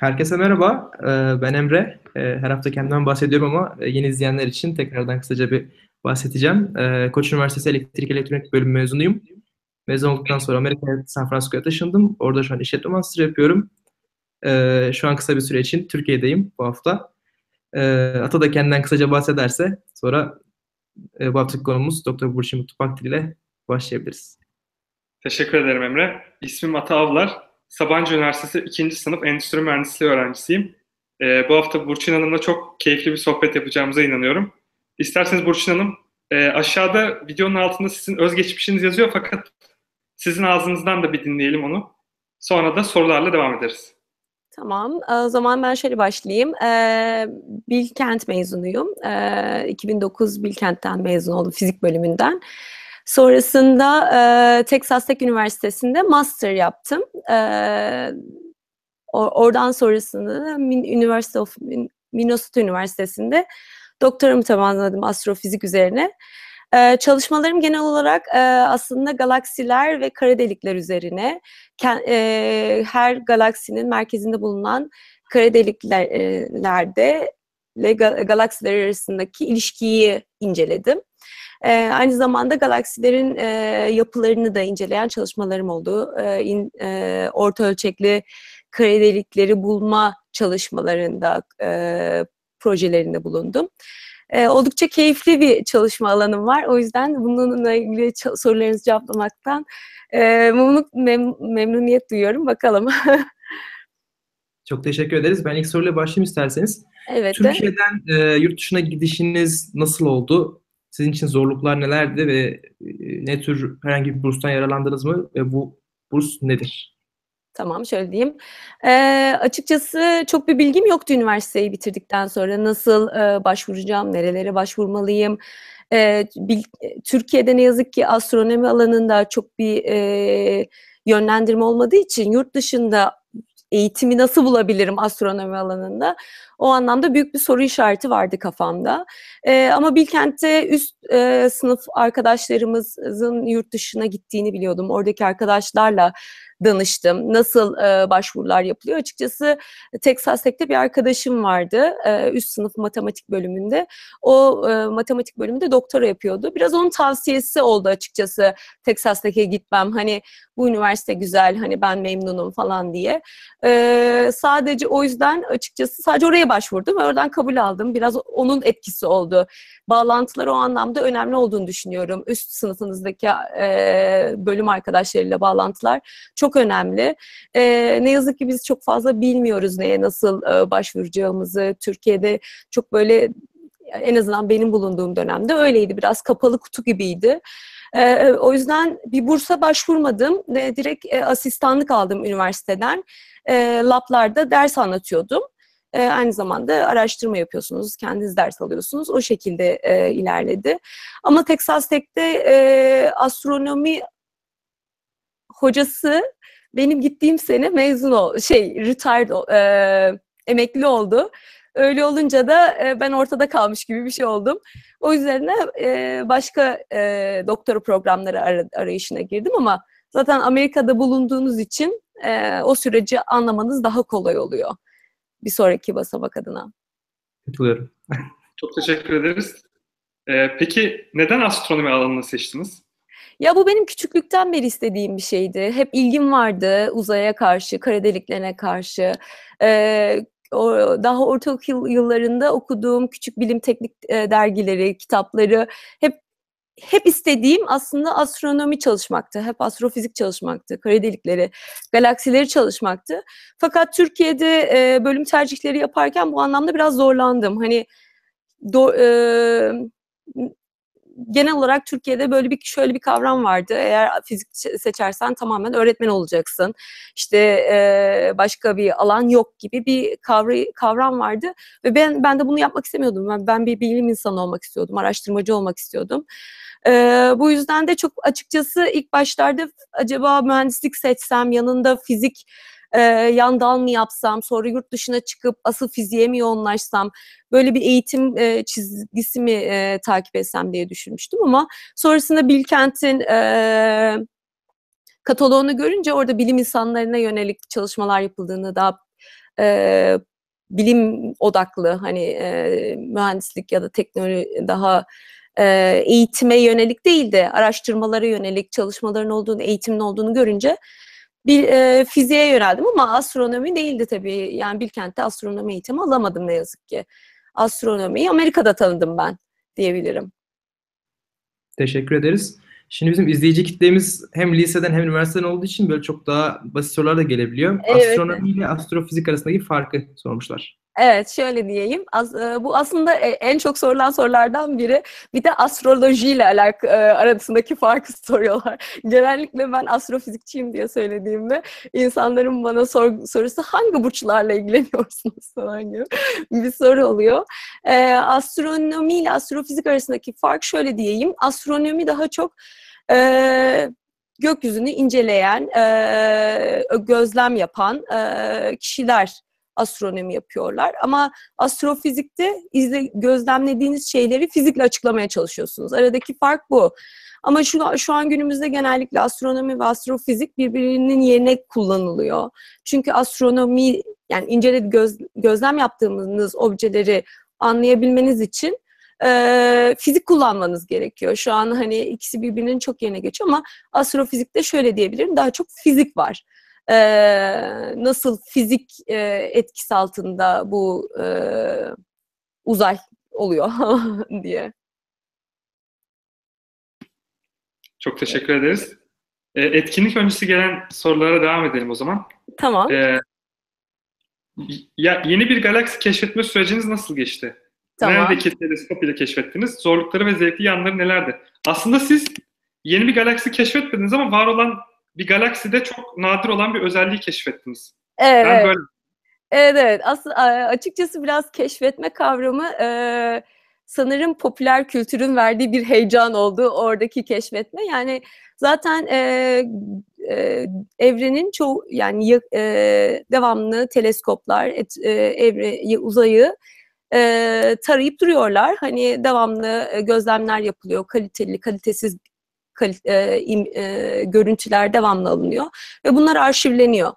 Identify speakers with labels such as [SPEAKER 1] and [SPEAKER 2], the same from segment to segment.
[SPEAKER 1] Herkese merhaba, ee, ben Emre. Ee, her hafta kendimden bahsediyorum ama e, yeni izleyenler için tekrardan kısaca bir bahsedeceğim. Ee, Koç Üniversitesi Elektrik Elektronik Bölümü mezunuyum. Mezun olduktan sonra Amerika'ya, San Francisco'ya taşındım. Orada şu an işletme master yapıyorum. Şu an kısa bir süre için Türkiye'deyim bu hafta. Ata da kendinden kısaca bahsederse sonra e, bu haftaki konumuz Dr. Burçin Mutlu ile başlayabiliriz.
[SPEAKER 2] Teşekkür ederim Emre. İsmim Ata Avlar. Sabancı Üniversitesi 2. sınıf Endüstri Mühendisliği öğrencisiyim. Ee, bu hafta Burçin Hanım'la çok keyifli bir sohbet yapacağımıza inanıyorum. İsterseniz Burçin Hanım, e, aşağıda videonun altında sizin özgeçmişiniz yazıyor fakat sizin ağzınızdan da bir dinleyelim onu. Sonra da sorularla devam ederiz.
[SPEAKER 3] Tamam, o zaman ben şöyle başlayayım. Ee, Bilkent mezunuyum. Ee, 2009 Bilkent'ten mezun oldum, fizik bölümünden. Sonrasında e, Texas Tech Üniversitesi'nde master yaptım. E, oradan sonrasında da University of Minnesota Üniversitesi'nde doktoramı tamamladım astrofizik üzerine. Ee, çalışmalarım genel olarak e, aslında galaksiler ve kara delikler üzerine. E, her galaksinin merkezinde bulunan kara deliklerde ile galaksiler arasındaki ilişkiyi inceledim. E, aynı zamanda galaksilerin e, yapılarını da inceleyen çalışmalarım oldu. E, in, e, orta ölçekli kare delikleri bulma çalışmalarında, e, projelerinde bulundum. E, oldukça keyifli bir çalışma alanım var. O yüzden bununla ilgili sorularınızı cevaplamaktan e, memnun, mem memnuniyet duyuyorum. Bakalım.
[SPEAKER 1] Çok teşekkür ederiz. Ben ilk soruyla başlayayım isterseniz.
[SPEAKER 3] Evet.
[SPEAKER 1] Türkiye'den e, yurt dışına gidişiniz nasıl oldu? Sizin için zorluklar nelerdi ve e, ne tür herhangi bir burstan yaralandınız mı ve bu burs nedir?
[SPEAKER 3] Tamam şöyle diyeyim. Ee, açıkçası çok bir bilgim yoktu üniversiteyi bitirdikten sonra. Nasıl e, başvuracağım, nerelere başvurmalıyım. Ee, bil, Türkiye'de ne yazık ki astronomi alanında çok bir e, yönlendirme olmadığı için yurt dışında eğitimi nasıl bulabilirim astronomi alanında? O anlamda büyük bir soru işareti vardı kafamda. E, ama Bilkent'te üst e, sınıf arkadaşlarımızın yurt dışına gittiğini biliyordum. Oradaki arkadaşlarla danıştım. Nasıl e, başvurular yapılıyor? Açıkçası Texas Tech'te bir arkadaşım vardı. E, üst sınıf matematik bölümünde. O e, matematik bölümünde doktora yapıyordu. Biraz onun tavsiyesi oldu açıkçası Texas Tech'e gitmem. Hani bu üniversite güzel, hani ben memnunum falan diye. E, sadece o yüzden açıkçası sadece oraya başvurdum ve oradan kabul aldım. Biraz onun etkisi oldu. Bağlantılar o anlamda önemli olduğunu düşünüyorum. Üst sınıfınızdaki e, bölüm arkadaşlarıyla bağlantılar çok önemli. E, ne yazık ki biz çok fazla bilmiyoruz neye nasıl e, başvuracağımızı. Türkiye'de çok böyle en azından benim bulunduğum dönemde öyleydi. Biraz kapalı kutu gibiydi. E, o yüzden bir bursa başvurmadım. E, direkt e, asistanlık aldım üniversiteden. E, lablarda ders anlatıyordum. E, aynı zamanda araştırma yapıyorsunuz, kendiniz ders alıyorsunuz. O şekilde e, ilerledi. Ama Texas Tech'te e, astronomi hocası benim gittiğim sene mezun ol, şey retired, e, emekli oldu. Öyle olunca da e, ben ortada kalmış gibi bir şey oldum. O üzerine e, başka e, doktora programları ar- arayışına girdim ama zaten Amerika'da bulunduğunuz için e, o süreci anlamanız daha kolay oluyor bir sonraki basamak adına.
[SPEAKER 1] Katılıyorum.
[SPEAKER 2] Çok teşekkür ederiz. Ee, peki neden astronomi alanını seçtiniz?
[SPEAKER 3] Ya bu benim küçüklükten beri istediğim bir şeydi. Hep ilgim vardı uzaya karşı, kara deliklerine karşı. Ee, daha ortaokul yıllarında okuduğum küçük bilim teknik e, dergileri, kitapları hep hep istediğim aslında astronomi çalışmaktı. Hep astrofizik çalışmaktı. Kara delikleri, galaksileri çalışmaktı. Fakat Türkiye'de e, bölüm tercihleri yaparken bu anlamda biraz zorlandım. Hani do, e, genel olarak Türkiye'de böyle bir şöyle bir kavram vardı. Eğer fizik seçersen tamamen öğretmen olacaksın. İşte e, başka bir alan yok gibi bir kavra, kavram vardı ve ben ben de bunu yapmak istemiyordum. Ben, ben bir bilim insanı olmak istiyordum, araştırmacı olmak istiyordum. E, bu yüzden de çok açıkçası ilk başlarda acaba mühendislik seçsem yanında fizik e, yan dal mı yapsam, sonra yurt dışına çıkıp asıl fiziğe mi yoğunlaşsam, böyle bir eğitim e, çizgisi mi e, takip etsem diye düşünmüştüm ama sonrasında Bilkent'in e, kataloğunu görünce orada bilim insanlarına yönelik çalışmalar yapıldığını, daha e, bilim odaklı hani e, mühendislik ya da teknoloji daha e, eğitime yönelik değil de araştırmalara yönelik çalışmaların olduğunu, eğitimin olduğunu görünce bir e, fiziğe yöneldim ama astronomi değildi tabii. Yani Bilkent'te astronomi eğitimi alamadım ne yazık ki. Astronomiyi Amerika'da tanıdım ben diyebilirim.
[SPEAKER 1] Teşekkür ederiz. Şimdi bizim izleyici kitlemiz hem liseden hem üniversiteden olduğu için böyle çok daha basit sorular da gelebiliyor.
[SPEAKER 3] Evet.
[SPEAKER 1] Astronomi ile astrofizik arasındaki farkı sormuşlar.
[SPEAKER 3] Evet, şöyle diyeyim. Az, e, bu aslında e, en çok sorulan sorulardan biri. Bir de astrolojiyle alak e, arasındaki farkı soruyorlar. Genellikle ben astrofizikçiyim diye söylediğimde insanların bana sor, sorusu hangi burçlarla ilgileniyorsunuz falan gibi bir soru oluyor. E, astronomi ile astrofizik arasındaki fark şöyle diyeyim. Astronomi daha çok e, gökyüzünü inceleyen, e, gözlem yapan e, kişiler astronomi yapıyorlar. Ama astrofizikte izle, gözlemlediğiniz şeyleri fizikle açıklamaya çalışıyorsunuz. Aradaki fark bu. Ama şu, şu an günümüzde genellikle astronomi ve astrofizik birbirinin yerine kullanılıyor. Çünkü astronomi yani incele göz, gözlem yaptığınız objeleri anlayabilmeniz için e, fizik kullanmanız gerekiyor. Şu an hani ikisi birbirinin çok yerine geçiyor ama astrofizikte şöyle diyebilirim daha çok fizik var e, nasıl fizik e, etkisi altında bu e, uzay oluyor diye.
[SPEAKER 2] Çok teşekkür ederiz. E, etkinlik öncesi gelen sorulara devam edelim o zaman.
[SPEAKER 3] Tamam.
[SPEAKER 2] E, ya, yeni bir galaksi keşfetme süreciniz nasıl geçti?
[SPEAKER 3] Tamam.
[SPEAKER 2] Neredeki teleskop ile keşfettiniz? Zorlukları ve zevkli yanları nelerdi? Aslında siz yeni bir galaksi keşfetmediniz ama var olan bir galakside çok nadir olan bir özelliği keşfettiniz.
[SPEAKER 3] Evet.
[SPEAKER 2] Ben böyle
[SPEAKER 3] Evet evet. Aslında açıkçası biraz keşfetme kavramı e, sanırım popüler kültürün verdiği bir heyecan oldu oradaki keşfetme. Yani zaten e, e, evrenin çoğu yani e, devamlı teleskoplar et, e, evre uzayı e, tarayıp duruyorlar. Hani devamlı gözlemler yapılıyor. Kaliteli, kalitesiz e, e, görüntüler devamlı alınıyor ve bunlar arşivleniyor.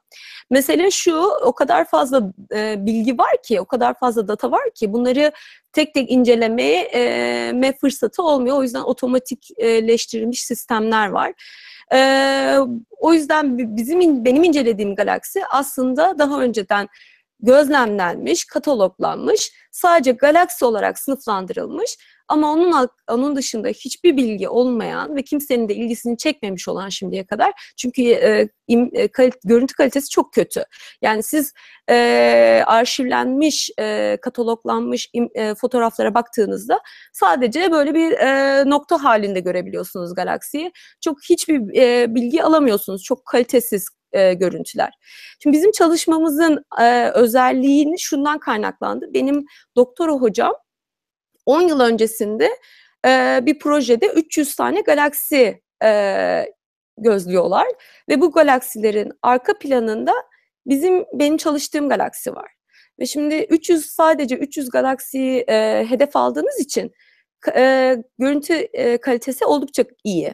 [SPEAKER 3] Mesele şu, o kadar fazla e, bilgi var ki, o kadar fazla data var ki bunları tek tek incelemeye e, fırsatı olmuyor. O yüzden otomatikleştirilmiş sistemler var. E, o yüzden bizim benim incelediğim galaksi aslında daha önceden gözlemlenmiş, kataloglanmış, sadece galaksi olarak sınıflandırılmış ama onun onun dışında hiçbir bilgi olmayan ve kimsenin de ilgisini çekmemiş olan şimdiye kadar çünkü e, im, e, kalit, görüntü kalitesi çok kötü. Yani siz e, arşivlenmiş, e, kataloglanmış im, e, fotoğraflara baktığınızda sadece böyle bir e, nokta halinde görebiliyorsunuz galaksiyi. Çok hiçbir e, bilgi alamıyorsunuz. Çok kalitesiz e, görüntüler. Şimdi bizim çalışmamızın e, özelliğini şundan kaynaklandı. Benim doktora hocam 10 yıl öncesinde e, bir projede 300 tane galaksi e, gözlüyorlar ve bu galaksilerin arka planında bizim benim çalıştığım galaksi var. Ve şimdi 300 sadece 300 galaksiyi e, hedef aldığınız için e, görüntü e, kalitesi oldukça iyi.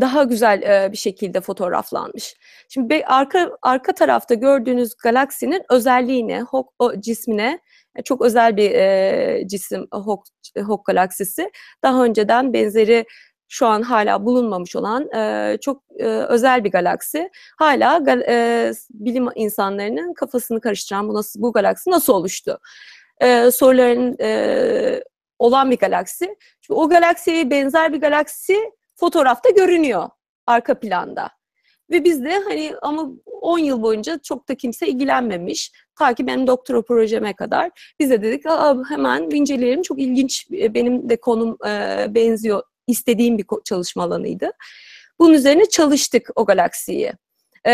[SPEAKER 3] Daha güzel e, bir şekilde fotoğraflanmış. Şimdi be, arka arka tarafta gördüğünüz galaksinin özelliğine, Hawk o cismine e, çok özel bir e, cisim Hawk, Hawk galaksisi. Daha önceden benzeri şu an hala bulunmamış olan e, çok e, özel bir galaksi. Hala e, bilim insanlarının kafasını karıştıran bu nasıl bu galaksi nasıl oluştu? E, soruların e, olan bir galaksi. Şimdi o galaksiye benzer bir galaksi fotoğrafta görünüyor arka planda. Ve biz de hani ama 10 yıl boyunca çok da kimse ilgilenmemiş. Ta ki benim doktora projeme kadar. Biz de dedik hemen inceleyelim. Çok ilginç benim de konum e, benziyor. istediğim bir çalışma alanıydı. Bunun üzerine çalıştık o galaksiyi. Ee,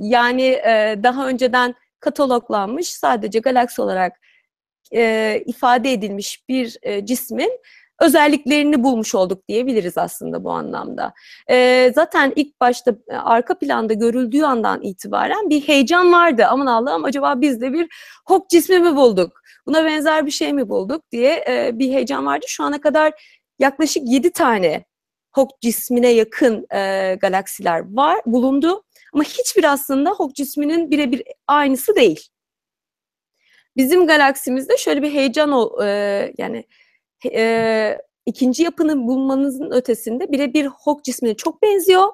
[SPEAKER 3] yani e, daha önceden kataloglanmış sadece galaksi olarak e, ifade edilmiş bir e, cismin özelliklerini bulmuş olduk diyebiliriz aslında bu anlamda. E, zaten ilk başta e, arka planda görüldüğü andan itibaren bir heyecan vardı. Aman Allah'ım acaba biz de bir hok cismi mi bulduk? Buna benzer bir şey mi bulduk diye e, bir heyecan vardı. Şu ana kadar yaklaşık 7 tane Hawk cismine yakın e, galaksiler var bulundu ama hiçbir aslında Hawk cisminin birebir aynısı değil. Bizim galaksimizde şöyle bir heyecan e, yani e, ikinci yapını bulmanızın ötesinde birebir Hawk cismine çok benziyor.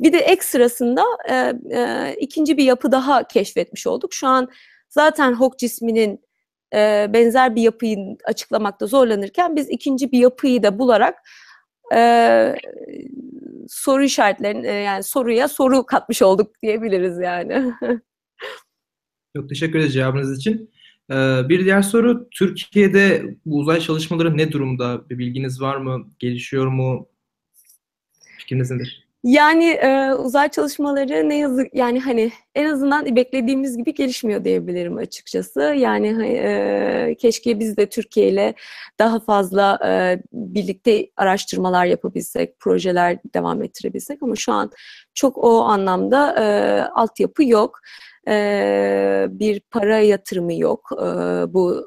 [SPEAKER 3] Bir de ekstrasında e, e, ikinci bir yapı daha keşfetmiş olduk. Şu an zaten Hawk cisminin e, benzer bir yapıyı açıklamakta zorlanırken biz ikinci bir yapıyı da bularak e, soru işaretlerini e, yani soruya soru katmış olduk diyebiliriz yani.
[SPEAKER 1] Çok teşekkür ederiz cevabınız için. Ee, bir diğer soru, Türkiye'de bu uzay çalışmaları ne durumda? Bir bilginiz var mı? Gelişiyor mu? Fikriniz nedir?
[SPEAKER 3] Yani e, uzay çalışmaları ne yazık yani hani en azından beklediğimiz gibi gelişmiyor diyebilirim açıkçası. Yani e, keşke biz de Türkiye ile daha fazla e, birlikte araştırmalar yapabilsek, projeler devam ettirebilsek ama şu an çok o anlamda e, altyapı yok. E, bir para yatırımı yok e, bu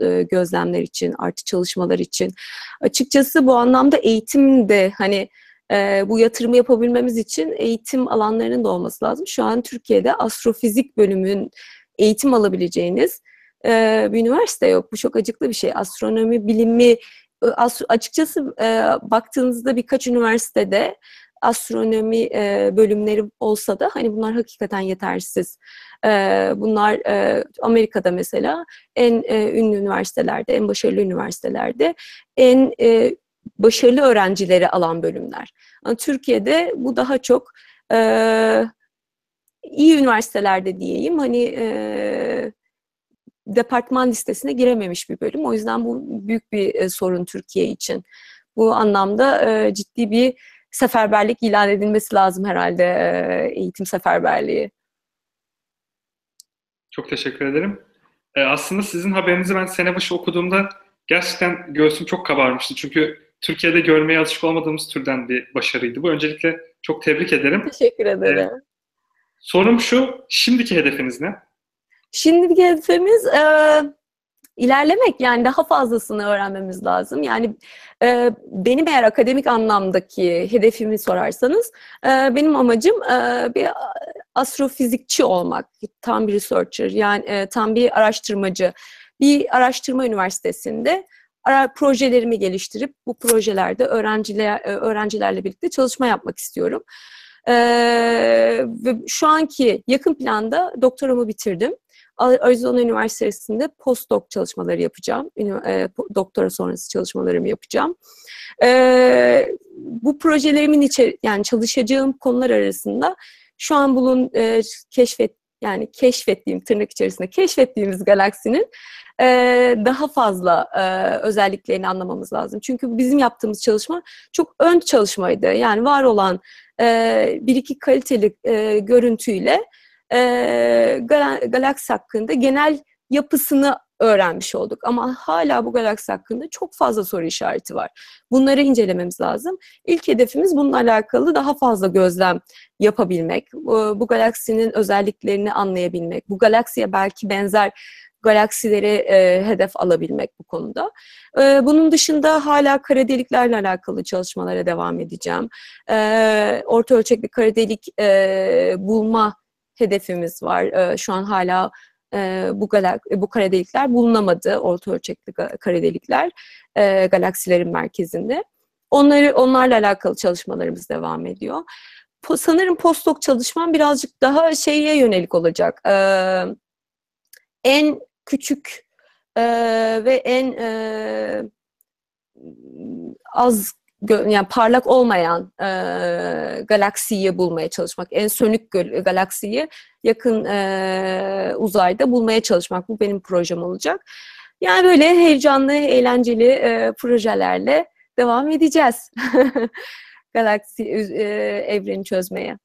[SPEAKER 3] e, gözlemler için, artı çalışmalar için. Açıkçası bu anlamda eğitim de hani e, bu yatırımı yapabilmemiz için eğitim alanlarının da olması lazım. Şu an Türkiye'de astrofizik bölümün eğitim alabileceğiniz e, bir üniversite yok. Bu çok acıklı bir şey. Astronomi bilimi astro, açıkçası e, baktığınızda birkaç üniversitede astronomi e, bölümleri olsa da hani bunlar hakikaten yetersiz. E, bunlar e, Amerika'da mesela en e, ünlü üniversitelerde, en başarılı üniversitelerde en e, başarılı öğrencileri alan bölümler. Ama Türkiye'de bu daha çok e, iyi üniversitelerde diyeyim hani e, departman listesine girememiş bir bölüm. O yüzden bu büyük bir e, sorun Türkiye için. Bu anlamda e, ciddi bir seferberlik ilan edilmesi lazım herhalde e, eğitim seferberliği.
[SPEAKER 2] Çok teşekkür ederim. E, aslında sizin haberinizi ben sene başı okuduğumda gerçekten göğsüm çok kabarmıştı. Çünkü Türkiye'de görmeye alışık olmadığımız türden bir başarıydı. Bu öncelikle çok tebrik ederim.
[SPEAKER 3] Teşekkür ederim.
[SPEAKER 2] Ee, sorum şu, şimdiki hedefiniz ne?
[SPEAKER 3] Şimdiki hedefimiz e, ilerlemek yani daha fazlasını öğrenmemiz lazım. Yani e, benim eğer akademik anlamdaki hedefimi sorarsanız e, benim amacım e, bir astrofizikçi olmak, tam bir researcher yani e, tam bir araştırmacı. Bir araştırma üniversitesinde projelerimi geliştirip bu projelerde öğrenciler e, öğrencilerle birlikte çalışma yapmak istiyorum. Ee, şu anki yakın planda doktoramı bitirdim. Arizona Üniversitesi'nde postdoc çalışmaları yapacağım. E, doktora sonrası çalışmalarımı yapacağım. E, bu projelerimin içi, yani çalışacağım konular arasında şu an bulun e, keşfet yani keşfettiğim tırnak içerisinde keşfettiğimiz galaksinin e, daha fazla e, özelliklerini anlamamız lazım. Çünkü bizim yaptığımız çalışma çok ön çalışmaydı. Yani var olan e, bir iki kaliteli e, görüntüyle e, gal galaksi hakkında genel yapısını öğrenmiş olduk. Ama hala bu galaksi hakkında çok fazla soru işareti var. Bunları incelememiz lazım. İlk hedefimiz bununla alakalı daha fazla gözlem yapabilmek, bu, galaksinin özelliklerini anlayabilmek, bu galaksiye belki benzer galaksileri e, hedef alabilmek bu konuda. E, bunun dışında hala kara deliklerle alakalı çalışmalara devam edeceğim. E, orta ölçekli kara delik e, bulma hedefimiz var. E, şu an hala e, bu, galak bu kara delikler bulunamadı, orta ölçekli kara delikler e, galaksilerin merkezinde. Onları onlarla alakalı çalışmalarımız devam ediyor. Po, sanırım postdoc çalışmam birazcık daha şeye yönelik olacak. E, en küçük e, ve en e, az yani parlak olmayan e, galaksiyi bulmaya çalışmak, en sönük galaksiyi yakın e, uzayda bulmaya çalışmak. Bu benim projem olacak. Yani böyle heyecanlı, eğlenceli e, projelerle devam edeceğiz. Galaksi e, evreni çözmeye.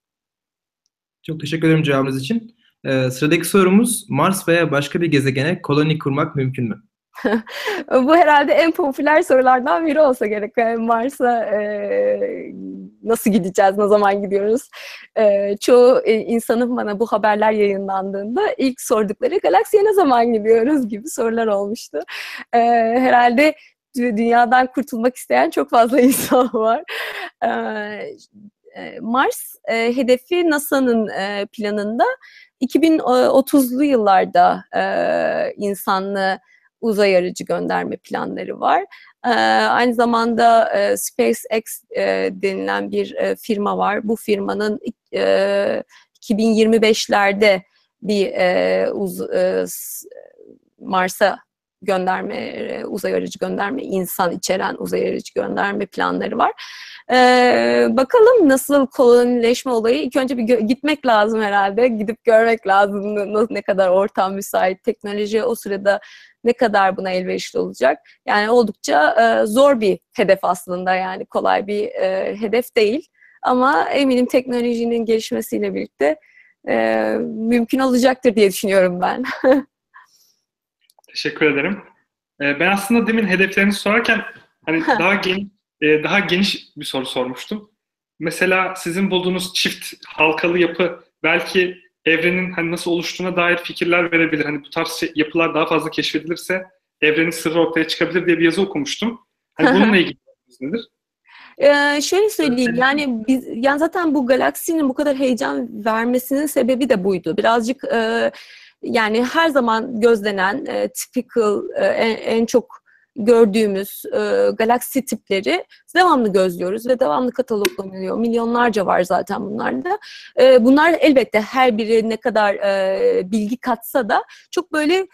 [SPEAKER 1] Çok teşekkür ederim cevabınız için. Ee, sıradaki sorumuz Mars veya başka bir gezegene koloni kurmak mümkün mü?
[SPEAKER 3] Bu herhalde en popüler sorulardan biri olsa gerek. Yani Mars'a e, nasıl gideceğiz, ne zaman gidiyoruz? E, çoğu e, insanın bana bu haberler yayınlandığında ilk sordukları galaksiye ne zaman gidiyoruz gibi sorular olmuştu. E, herhalde dünyadan kurtulmak isteyen çok fazla insan var. Mars hedefi NASA'nın planında 2030'lu yıllarda insanlı uzay aracı gönderme planları var. aynı zamanda SpaceX denilen bir firma var. Bu firmanın 2025'lerde bir Mars'a gönderme, uzay aracı gönderme, insan içeren uzay aracı gönderme planları var. Ee, bakalım nasıl kolonileşme olayı. İlk önce bir gitmek lazım herhalde. Gidip görmek lazım ne kadar ortam müsait, teknoloji o sırada ne kadar buna elverişli olacak. Yani oldukça e, zor bir hedef aslında yani kolay bir e, hedef değil. Ama eminim teknolojinin gelişmesiyle birlikte e, mümkün olacaktır diye düşünüyorum ben.
[SPEAKER 2] Teşekkür ederim. Ee, ben aslında demin hedeflerini sorarken hani daha geniş e, daha geniş bir soru sormuştum. Mesela sizin bulduğunuz çift halkalı yapı belki evrenin hani nasıl oluştuğuna dair fikirler verebilir. Hani bu tarz şey, yapılar daha fazla keşfedilirse evrenin sırrı ortaya çıkabilir diye bir yazı okumuştum. Hani bununla ilgili nedir?
[SPEAKER 3] Ee, şöyle söyleyeyim yani biz yani zaten bu galaksinin bu kadar heyecan vermesinin sebebi de buydu. Birazcık e, yani her zaman gözlenen e, typical e, en, en çok gördüğümüz e, galaksi tipleri devamlı gözlüyoruz ve devamlı kataloglanıyor. Milyonlarca var zaten bunlarda. E, bunlar elbette her biri ne kadar e, bilgi katsa da çok böyle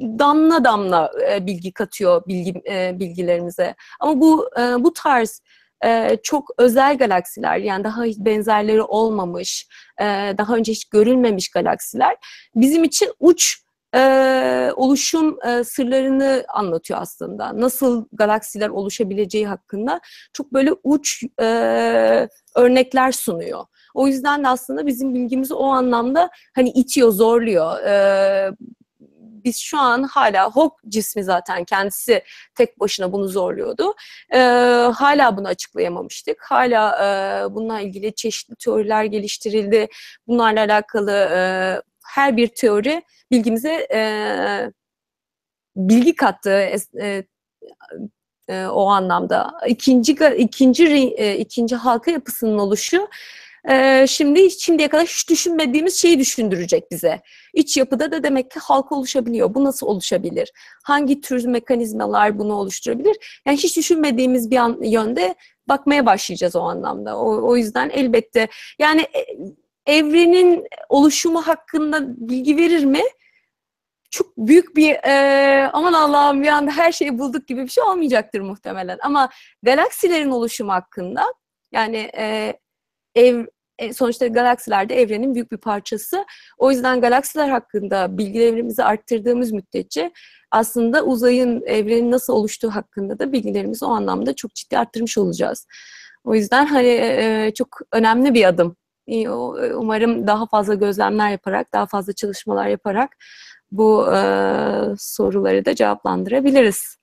[SPEAKER 3] damla damla e, bilgi katıyor bilgi e, bilgilerimize. Ama bu e, bu tarz e, çok özel galaksiler yani daha benzerleri olmamış, e, daha önce hiç görülmemiş galaksiler bizim için uç e, oluşum e, sırlarını anlatıyor aslında. Nasıl galaksiler oluşabileceği hakkında çok böyle uç e, örnekler sunuyor. O yüzden de aslında bizim bilgimizi o anlamda hani itiyor, zorluyor. E, biz şu an hala Hawk cismi zaten kendisi tek başına bunu zorluyordu. E, hala bunu açıklayamamıştık. Hala e, bununla ilgili çeşitli teoriler geliştirildi. Bunlarla alakalı e, her bir teori bilgimize e, bilgi kattı e, e, o anlamda. İkinci ikinci e, ikinci halka yapısının oluşu e, şimdi şimdiye kadar hiç düşünmediğimiz şeyi düşündürecek bize. İç yapıda da demek ki halka oluşabiliyor. Bu nasıl oluşabilir? Hangi tür mekanizmalar bunu oluşturabilir? Yani hiç düşünmediğimiz bir an, yönde bakmaya başlayacağız o anlamda. O, o yüzden elbette yani e, evrenin oluşumu hakkında bilgi verir mi? Çok büyük bir e, aman Allah'ım bir anda her şeyi bulduk gibi bir şey olmayacaktır muhtemelen. Ama galaksilerin oluşumu hakkında yani e, ev e, sonuçta galaksiler de evrenin büyük bir parçası. O yüzden galaksiler hakkında bilgilerimizi arttırdığımız müddetçe aslında uzayın, evrenin nasıl oluştuğu hakkında da bilgilerimizi o anlamda çok ciddi arttırmış olacağız. O yüzden hani e, çok önemli bir adım Umarım daha fazla gözlemler yaparak, daha fazla çalışmalar yaparak bu e, soruları da cevaplandırabiliriz.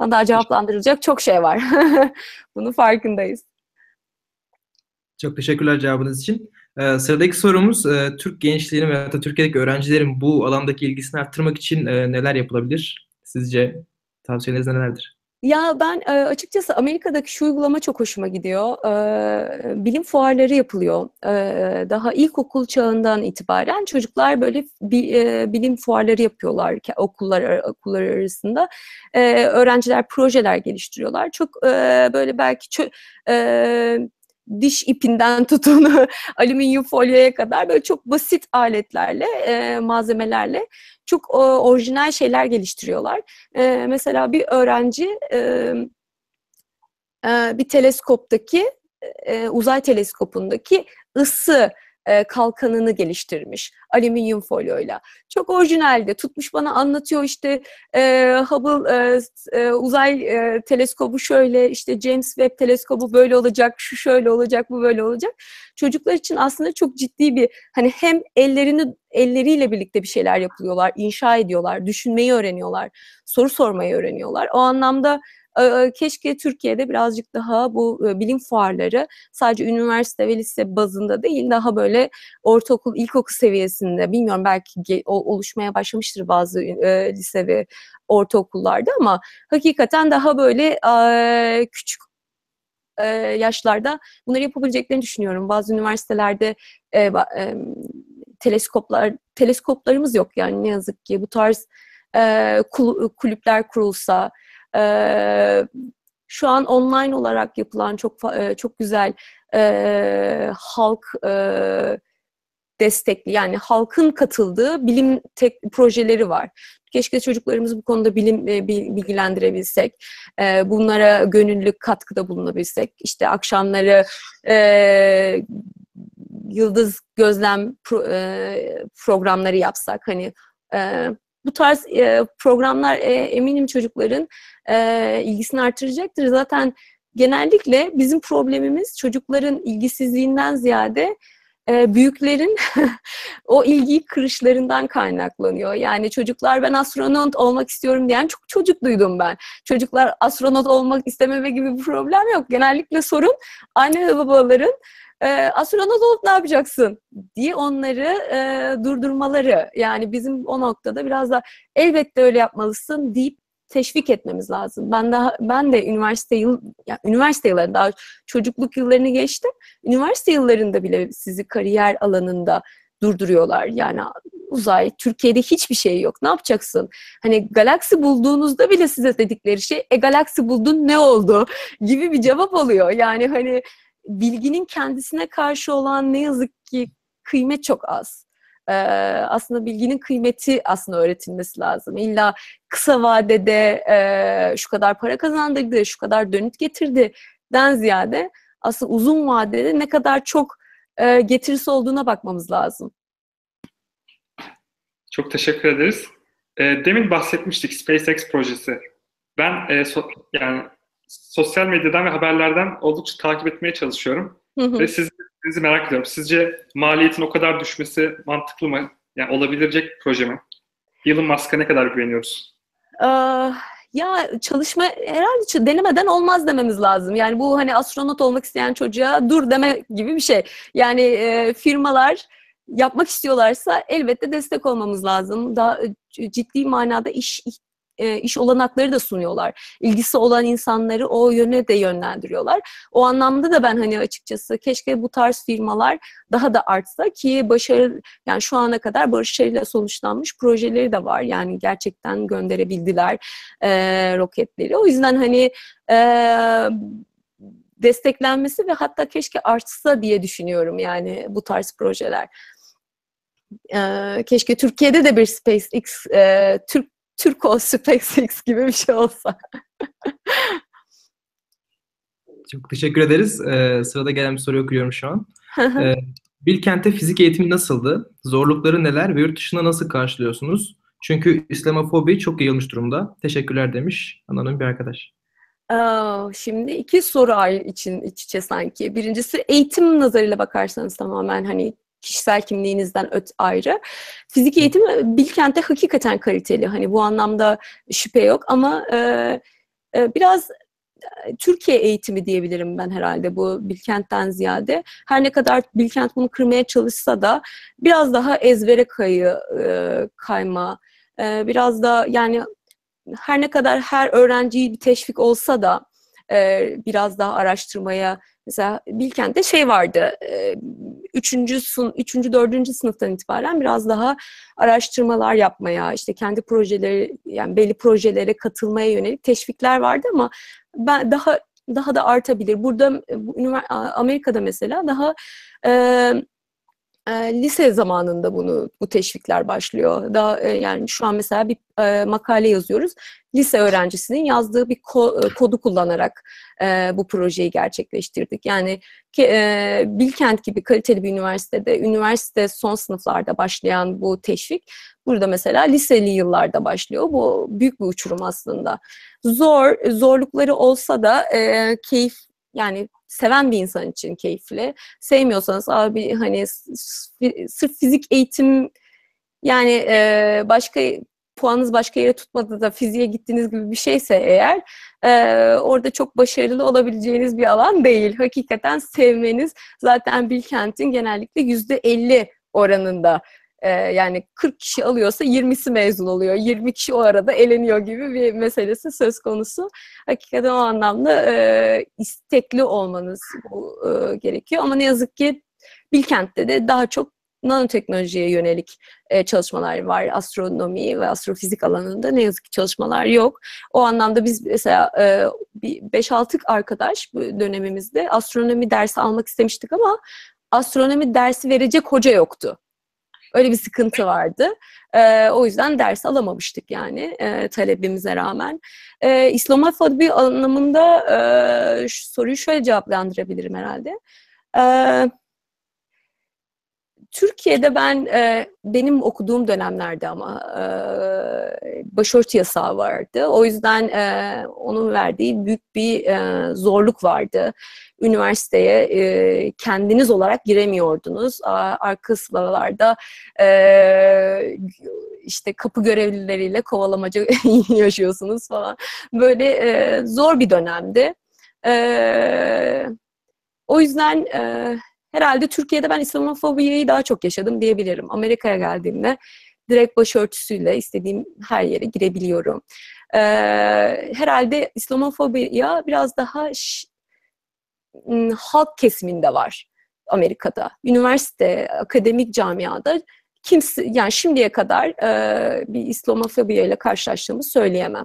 [SPEAKER 3] Daha cevaplandırılacak çok şey var. Bunun farkındayız.
[SPEAKER 1] Çok teşekkürler cevabınız için. Ee, sıradaki sorumuz e, Türk gençliğinin veya da Türkiye'deki öğrencilerin bu alandaki ilgisini arttırmak için e, neler yapılabilir? Sizce tavsiyeniz nelerdir?
[SPEAKER 3] Ya ben e, açıkçası Amerika'daki şu uygulama çok hoşuma gidiyor. E, bilim fuarları yapılıyor. E, daha ilkokul çağından itibaren çocuklar böyle bi, bilim fuarları yapıyorlar okullar okullar arasında. Öğrenciler projeler geliştiriyorlar. Çok böyle belki diş ipinden tutun alüminyum folyoya kadar böyle çok basit aletlerle, e, malzemelerle çok e, orijinal şeyler geliştiriyorlar. E, mesela bir öğrenci e, e, bir teleskoptaki e, uzay teleskopundaki ısı e, kalkanını geliştirmiş alüminyum folyoyla. Çok orijinaldi. Tutmuş bana anlatıyor işte e, Hubble e, e, uzay e, teleskobu şöyle işte James Webb teleskobu böyle olacak, şu şöyle olacak, bu böyle olacak. Çocuklar için aslında çok ciddi bir hani hem ellerini elleriyle birlikte bir şeyler yapılıyorlar, inşa ediyorlar, düşünmeyi öğreniyorlar, soru sormayı öğreniyorlar. O anlamda keşke Türkiye'de birazcık daha bu bilim fuarları sadece üniversite ve lise bazında değil daha böyle ortaokul, ilkokul seviyesinde bilmiyorum belki oluşmaya başlamıştır bazı lise ve ortaokullarda ama hakikaten daha böyle küçük yaşlarda bunları yapabileceklerini düşünüyorum. Bazı üniversitelerde teleskoplar teleskoplarımız yok yani ne yazık ki bu tarz kulüpler kurulsa e, şu an online olarak yapılan çok çok güzel e, halk e, destekli yani halkın katıldığı bilim tek projeleri var. Keşke çocuklarımızı bu konuda bilim bilgilendirebilsek, e, bunlara gönüllülük katkıda bulunabilsek. İşte akşamları e, yıldız gözlem pro, e, programları yapsak hani e, bu tarz e, programlar e, eminim çocukların e, ilgisini artıracaktır. Zaten genellikle bizim problemimiz çocukların ilgisizliğinden ziyade e, büyüklerin o ilgiyi kırışlarından kaynaklanıyor. Yani çocuklar ben astronot olmak istiyorum diyen çok çocuk duydum ben. Çocuklar astronot olmak istememe gibi bir problem yok. Genellikle sorun anne ve babaların e, astronot olup ne yapacaksın diye onları e, durdurmaları. Yani bizim o noktada biraz da elbette öyle yapmalısın deyip teşvik etmemiz lazım. Ben daha ben de üniversite yıl yani üniversite yıllarında daha çocukluk yıllarını geçtim. Üniversite yıllarında bile sizi kariyer alanında durduruyorlar. Yani uzay, Türkiye'de hiçbir şey yok. Ne yapacaksın? Hani galaksi bulduğunuzda bile size dedikleri şey, e galaksi buldun ne oldu? gibi bir cevap oluyor. Yani hani bilginin kendisine karşı olan ne yazık ki kıymet çok az. Ee, aslında bilginin kıymeti aslında öğretilmesi lazım. İlla kısa vadede e, şu kadar para kazandırdı, şu kadar dönüt getirdi den ziyade aslında uzun vadede ne kadar çok e, getirisi olduğuna bakmamız lazım.
[SPEAKER 2] Çok teşekkür ederiz. E, demin bahsetmiştik SpaceX projesi. Ben e, so, yani sosyal medyadan ve haberlerden oldukça takip etmeye çalışıyorum. Hı hı. Ve siz, sizi merak ediyorum. Sizce maliyetin o kadar düşmesi mantıklı mı? Yani olabilecek proje mi? Elon Musk'a ne kadar güveniyoruz?
[SPEAKER 3] Ee, ya çalışma herhalde denemeden olmaz dememiz lazım. Yani bu hani astronot olmak isteyen çocuğa dur deme gibi bir şey. Yani e, firmalar yapmak istiyorlarsa elbette destek olmamız lazım. Daha ciddi manada iş e, iş olanakları da sunuyorlar. İlgisi olan insanları o yöne de yönlendiriyorlar. O anlamda da ben hani açıkçası keşke bu tarz firmalar daha da artsa ki başarı yani şu ana kadar başarıyla sonuçlanmış projeleri de var. Yani gerçekten gönderebildiler e, roketleri. O yüzden hani e, desteklenmesi ve hatta keşke artsa diye düşünüyorum yani bu tarz projeler. Ee, keşke Türkiye'de de bir SpaceX e, Türk Türko SpaceX gibi bir şey olsa.
[SPEAKER 1] Çok teşekkür ederiz. Ee, sırada gelen bir soruyu okuyorum şu an. ee, Bilkent'te fizik eğitimi nasıldı? Zorlukları neler ve yurt dışında nasıl karşılıyorsunuz? Çünkü İslamofobi çok yayılmış durumda. Teşekkürler demiş anonim bir arkadaş.
[SPEAKER 3] Şimdi iki soru için iç içe sanki. Birincisi eğitim nazarıyla bakarsanız tamamen hani kişisel kimliğinizden öt ayrı. Fizik eğitim Bilkent'te hakikaten kaliteli. Hani bu anlamda şüphe yok ama e, e, biraz e, Türkiye eğitimi diyebilirim ben herhalde bu Bilkent'ten ziyade. Her ne kadar Bilkent bunu kırmaya çalışsa da biraz daha ezbere kayı e, kayma, e, biraz da yani her ne kadar her öğrenciyi bir teşvik olsa da e, biraz daha araştırmaya Mesela Bilkent'te şey vardı, üçüncü, üçüncü, dördüncü sınıftan itibaren biraz daha araştırmalar yapmaya, işte kendi projeleri, yani belli projelere katılmaya yönelik teşvikler vardı ama ben daha daha da artabilir. Burada bu, Amerika'da mesela daha e, lise zamanında bunu bu teşvikler başlıyor. Daha e, yani şu an mesela bir e, makale yazıyoruz. Lise öğrencisinin yazdığı bir ko- kodu kullanarak e, bu projeyi gerçekleştirdik. Yani ki, e, Bilkent gibi kaliteli bir üniversitede, üniversite son sınıflarda başlayan bu teşvik burada mesela liseli yıllarda başlıyor. Bu büyük bir uçurum aslında. Zor, zorlukları olsa da e, keyif yani seven bir insan için keyifli. Sevmiyorsanız abi hani sırf fizik eğitim Yani e, başka puanınız başka yere tutmadı da fiziğe gittiğiniz gibi bir şeyse eğer e, orada çok başarılı olabileceğiniz bir alan değil. Hakikaten sevmeniz zaten Bilkent'in genellikle yüzde elli oranında e, yani 40 kişi alıyorsa 20'si mezun oluyor. 20 kişi o arada eleniyor gibi bir meselesi söz konusu. Hakikaten o anlamda e, istekli olmanız e, gerekiyor. Ama ne yazık ki Bilkent'te de daha çok nanoteknolojiye yönelik e, çalışmalar var. Astronomi ve astrofizik alanında ne yazık ki çalışmalar yok. O anlamda biz mesela e, 5-6 arkadaş bu dönemimizde astronomi dersi almak istemiştik ama astronomi dersi verecek hoca yoktu. Öyle bir sıkıntı vardı. E, o yüzden ders alamamıştık yani e, talebimize rağmen. E, İslamofobi anlamında e, soruyu şöyle cevaplandırabilirim herhalde. Evet Türkiye'de ben e, benim okuduğum dönemlerde ama e, başörtü yasağı vardı. O yüzden e, onun verdiği büyük bir e, zorluk vardı. Üniversiteye e, kendiniz olarak giremiyordunuz. Arka sıralarda e, işte kapı görevlileriyle kovalamaca yaşıyorsunuz falan. Böyle e, zor bir dönemdi. E, o yüzden e, herhalde Türkiye'de ben İslamofobiyi daha çok yaşadım diyebilirim. Amerika'ya geldiğimde direkt başörtüsüyle istediğim her yere girebiliyorum. Ee, herhalde İslamofobiya biraz daha halk kesiminde var Amerika'da. Üniversite, akademik camiada kimse yani şimdiye kadar e, bir İslamofobiya ile karşılaştığımı söyleyemem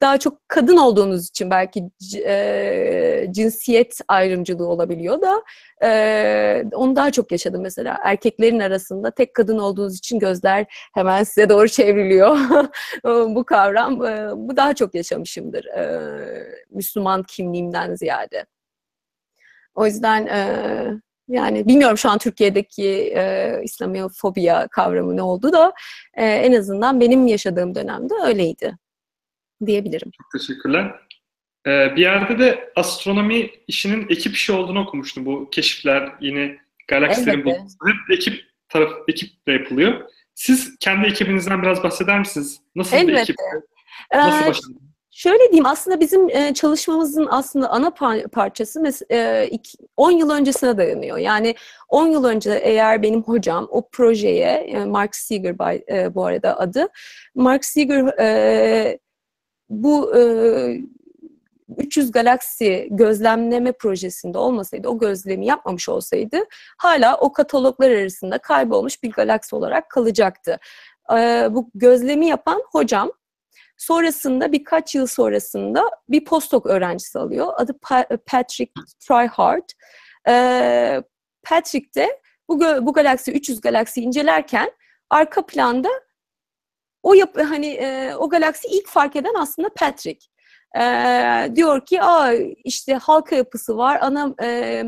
[SPEAKER 3] daha çok kadın olduğunuz için belki e, cinsiyet ayrımcılığı olabiliyor da e, onu daha çok yaşadım mesela. Erkeklerin arasında tek kadın olduğunuz için gözler hemen size doğru çevriliyor. bu kavram, e, bu daha çok yaşamışımdır e, Müslüman kimliğimden ziyade. O yüzden e, yani bilmiyorum şu an Türkiye'deki e, İslamofobiya kavramı ne oldu da e, en azından benim yaşadığım dönemde öyleydi diyebilirim.
[SPEAKER 2] Çok teşekkürler. Ee, bir yerde de astronomi işinin ekip işi olduğunu okumuştum. Bu keşifler yine galaksilerin bulunması hep ekip taraf ekiple yapılıyor. Siz kendi ekibinizden biraz bahseder misiniz? Nasıl
[SPEAKER 3] Elbette.
[SPEAKER 2] bir ekip? Nasıl
[SPEAKER 3] ee, başladınız? Şöyle diyeyim aslında bizim e, çalışmamızın aslında ana parçası 10 e, yıl öncesine dayanıyor. Yani 10 yıl önce eğer benim hocam o projeye e, Mark Seeger bu arada adı Mark Seeger bu e, 300 galaksi gözlemleme projesinde olmasaydı, o gözlemi yapmamış olsaydı hala o kataloglar arasında kaybolmuş bir galaksi olarak kalacaktı. E, bu gözlemi yapan hocam sonrasında birkaç yıl sonrasında bir postdoc öğrencisi alıyor. Adı pa- Patrick Tryhard. E, Patrick de bu, bu galaksi 300 galaksi incelerken arka planda o yap hani e, o galaksi ilk fark eden aslında Patrick. E, diyor ki aa işte halka yapısı var. Ana e,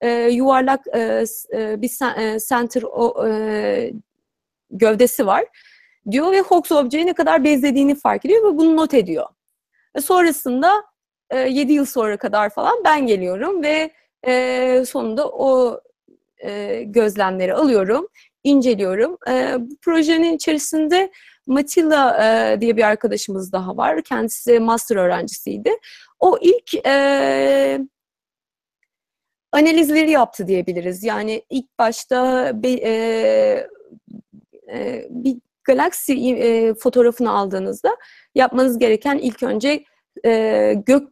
[SPEAKER 3] e, yuvarlak e, e bir center o, e, gövdesi var diyor ve Hawks objeyi ne kadar benzediğini fark ediyor ve bunu not ediyor. E, sonrasında e, 7 yıl sonra kadar falan ben geliyorum ve e, sonunda o e, gözlemleri alıyorum inceliyorum. E, bu projenin içerisinde Matilla e, diye bir arkadaşımız daha var. Kendisi master öğrencisiydi. O ilk e, analizleri yaptı diyebiliriz. Yani ilk başta e, bir galaksi fotoğrafını aldığınızda yapmanız gereken ilk önce gök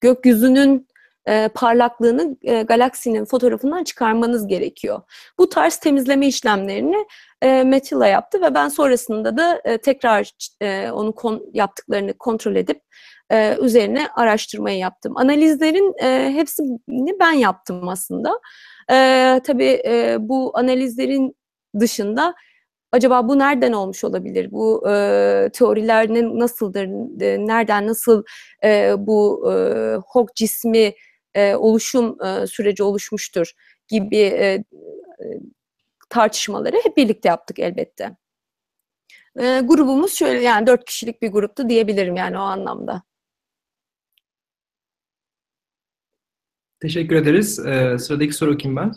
[SPEAKER 3] gökyüzünün e, parlaklığını e, galaksinin fotoğrafından çıkarmanız gerekiyor. Bu tarz temizleme işlemlerini e, Metilla yaptı ve ben sonrasında da e, tekrar e, onu kon, yaptıklarını kontrol edip e, üzerine araştırmayı yaptım. Analizlerin e, hepsini ben yaptım aslında. E, tabii e, bu analizlerin dışında acaba bu nereden olmuş olabilir? Bu e, teoriler nasıldır? E, nereden nasıl e, bu e, Hawk cismi e, oluşum e, süreci oluşmuştur gibi e, e, tartışmaları hep birlikte yaptık elbette. E, grubumuz şöyle yani dört kişilik bir gruptu diyebilirim yani o anlamda.
[SPEAKER 1] Teşekkür ederiz. Ee, sıradaki soru kim ben?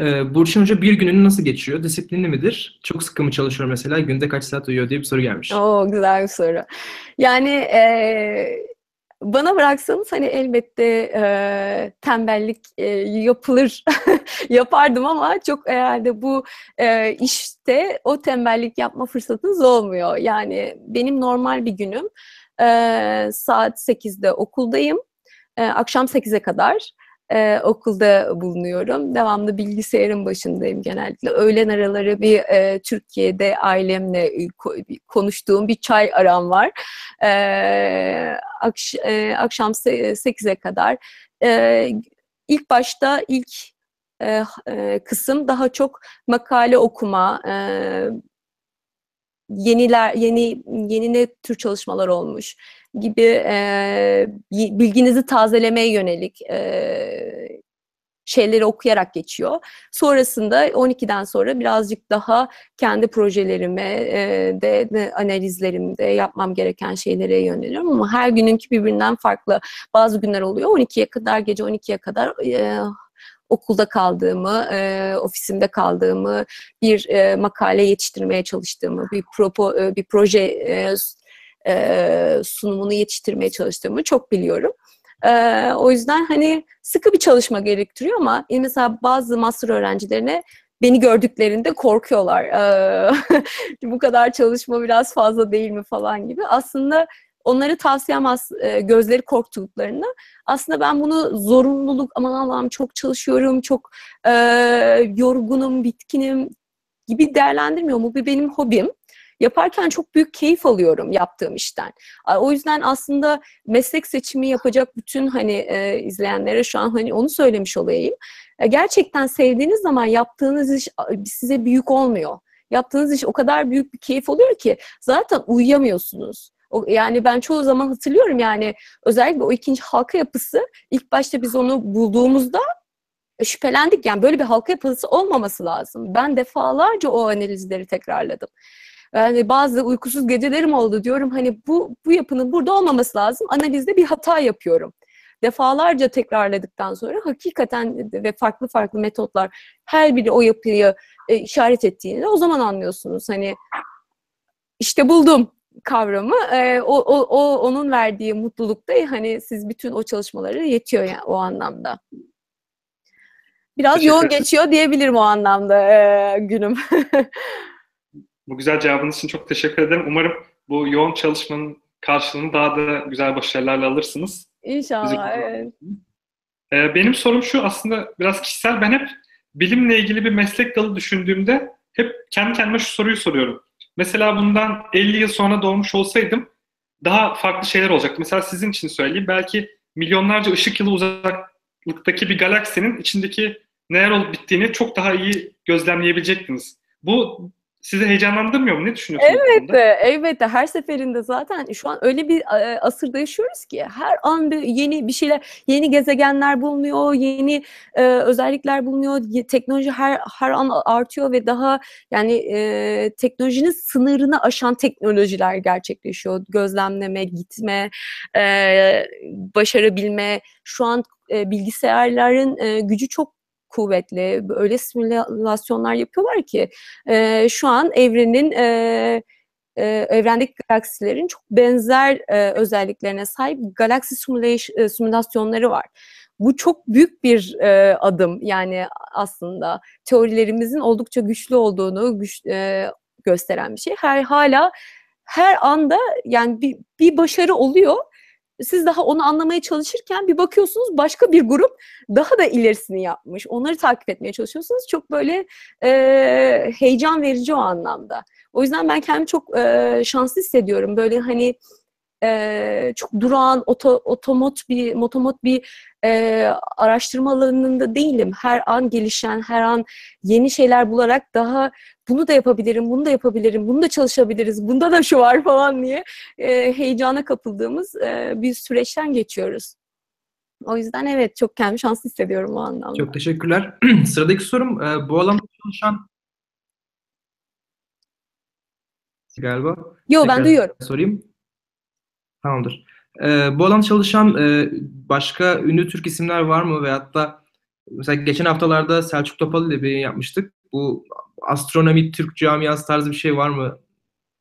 [SPEAKER 1] Ee, Burçin Hoca bir gününü nasıl geçiyor? Disiplinli midir? Çok sıkı mı çalışıyor mesela? Günde kaç saat uyuyor diye bir soru gelmiş.
[SPEAKER 3] Oo güzel bir soru. Yani eee, bana bıraksanız hani elbette eee, tembellik eee, yapılır yapardım ama çok herhalde bu eee, işte o tembellik yapma fırsatınız olmuyor. Yani benim normal bir günüm eee, saat 8'de okuldayım. Eee, akşam 8'e kadar eee, okulda bulunuyorum. Devamlı bilgisayarın başındayım genellikle. Öğlen araları bir eee, Türkiye'de ailemle e, konuştuğum bir çay aram var. Eee, akş- eee, akşam se- 8'e kadar. Eee, ilk başta ilk eee, eee, kısım daha çok makale okuma, eee, yeniler yeni yeni ne tür çalışmalar olmuş gibi y- bilginizi tazelemeye yönelik eee, şeyleri okuyarak geçiyor. Sonrasında 12'den sonra birazcık daha kendi projelerime eee, de, de analizlerimde yapmam gereken şeylere yöneliyorum ama her gününki birbirinden farklı. Bazı günler oluyor 12'ye kadar gece 12'ye kadar eee, okulda kaldığımı, eee, ofisimde kaldığımı, bir eee, makale yetiştirmeye çalıştığımı, bir propo, eee, bir proje eee, eee, sunumunu yetiştirmeye çalıştığımı çok biliyorum. Eee, o yüzden hani sıkı bir çalışma gerektiriyor ama e, mesela bazı master öğrencilerine beni gördüklerinde korkuyorlar. Eee, bu kadar çalışma biraz fazla değil mi falan gibi. Aslında onları tavsiyem as- eee, gözleri korktuklarında aslında ben bunu zorunluluk aman Allah'ım çok çalışıyorum, çok eee, yorgunum, bitkinim gibi değerlendirmiyorum. Bu benim hobim. Yaparken çok büyük keyif alıyorum yaptığım işten. O yüzden aslında meslek seçimi yapacak bütün hani e, izleyenlere şu an hani onu söylemiş olayım. E, gerçekten sevdiğiniz zaman yaptığınız iş size büyük olmuyor. Yaptığınız iş o kadar büyük bir keyif oluyor ki zaten uyuyamıyorsunuz. Yani ben çoğu zaman hatırlıyorum yani özellikle o ikinci halka yapısı ilk başta biz onu bulduğumuzda e, şüphelendik yani böyle bir halka yapısı olmaması lazım. Ben defalarca o analizleri tekrarladım. Yani bazı uykusuz gecelerim oldu diyorum hani bu bu yapının burada olmaması lazım. Analizde bir hata yapıyorum. Defalarca tekrarladıktan sonra hakikaten ve farklı farklı metotlar her biri o yapıyı e, işaret ettiğinde o zaman anlıyorsunuz hani işte buldum kavramı. E, o, o, o onun verdiği mutlulukta hani siz bütün o çalışmaları yetiyor yani o anlamda. Biraz
[SPEAKER 2] Teşekkür
[SPEAKER 3] yoğun geçiyor diyebilirim o anlamda e, günüm.
[SPEAKER 2] Bu güzel cevabınız için çok teşekkür ederim. Umarım bu yoğun çalışmanın karşılığını daha da güzel başarılarla alırsınız.
[SPEAKER 3] İnşallah. Evet.
[SPEAKER 2] Ee, benim sorum şu aslında biraz kişisel. Ben hep bilimle ilgili bir meslek dalı düşündüğümde hep kendi kendime şu soruyu soruyorum. Mesela bundan 50 yıl sonra doğmuş olsaydım daha farklı şeyler olacaktı. Mesela sizin için söyleyeyim. Belki milyonlarca ışık yılı uzaklıktaki bir galaksinin içindeki neler olup bittiğini çok daha iyi gözlemleyebilecektiniz. Bu sizi heyecanlandırmıyor mu? Ne düşünüyorsunuz? konuda?
[SPEAKER 3] Elbette. Her seferinde zaten şu an öyle bir e, asırda yaşıyoruz ki her an bir yeni bir şeyler, yeni gezegenler bulunuyor, yeni e, özellikler bulunuyor. Teknoloji her her an artıyor ve daha yani e, teknolojinin sınırını aşan teknolojiler gerçekleşiyor. Gözlemleme, gitme, e, başarabilme. Şu an e, bilgisayarların e, gücü çok kuvvetli. Öyle simülasyonlar yapıyorlar ki e, şu an evrenin e, e, evrendeki galaksilerin çok benzer e, özelliklerine sahip galaksi simülasyonları var. Bu çok büyük bir e, adım yani aslında teorilerimizin oldukça güçlü olduğunu güç, e, gösteren bir şey. Her hala her anda yani bir, bir başarı oluyor. Siz daha onu anlamaya çalışırken bir bakıyorsunuz başka bir grup daha da ilerisini yapmış. Onları takip etmeye çalışıyorsunuz. Çok böyle e, heyecan verici o anlamda. O yüzden ben kendimi çok e, şanslı hissediyorum. Böyle hani e, çok durağan, oto, otomot bir motomot bir e, araştırma alanında değilim. Her an gelişen, her an yeni şeyler bularak daha bunu da yapabilirim, bunu da yapabilirim, bunu da çalışabiliriz, bunda da şu var falan diye e, heyecana kapıldığımız e, bir süreçten geçiyoruz. O yüzden evet çok kendimi şanslı hissediyorum o anlamda.
[SPEAKER 1] Çok teşekkürler. Sıradaki sorum e, bu alanda çalışan galiba.
[SPEAKER 3] Yo ben duyuyorum.
[SPEAKER 1] Sorayım. Tamamdır. E, bu alanda çalışan e, başka ünlü Türk isimler var mı? Veyahut da mesela geçen haftalarda Selçuk Topal ile bir yapmıştık. Bu astronomi Türk camiası tarzı bir şey var mı?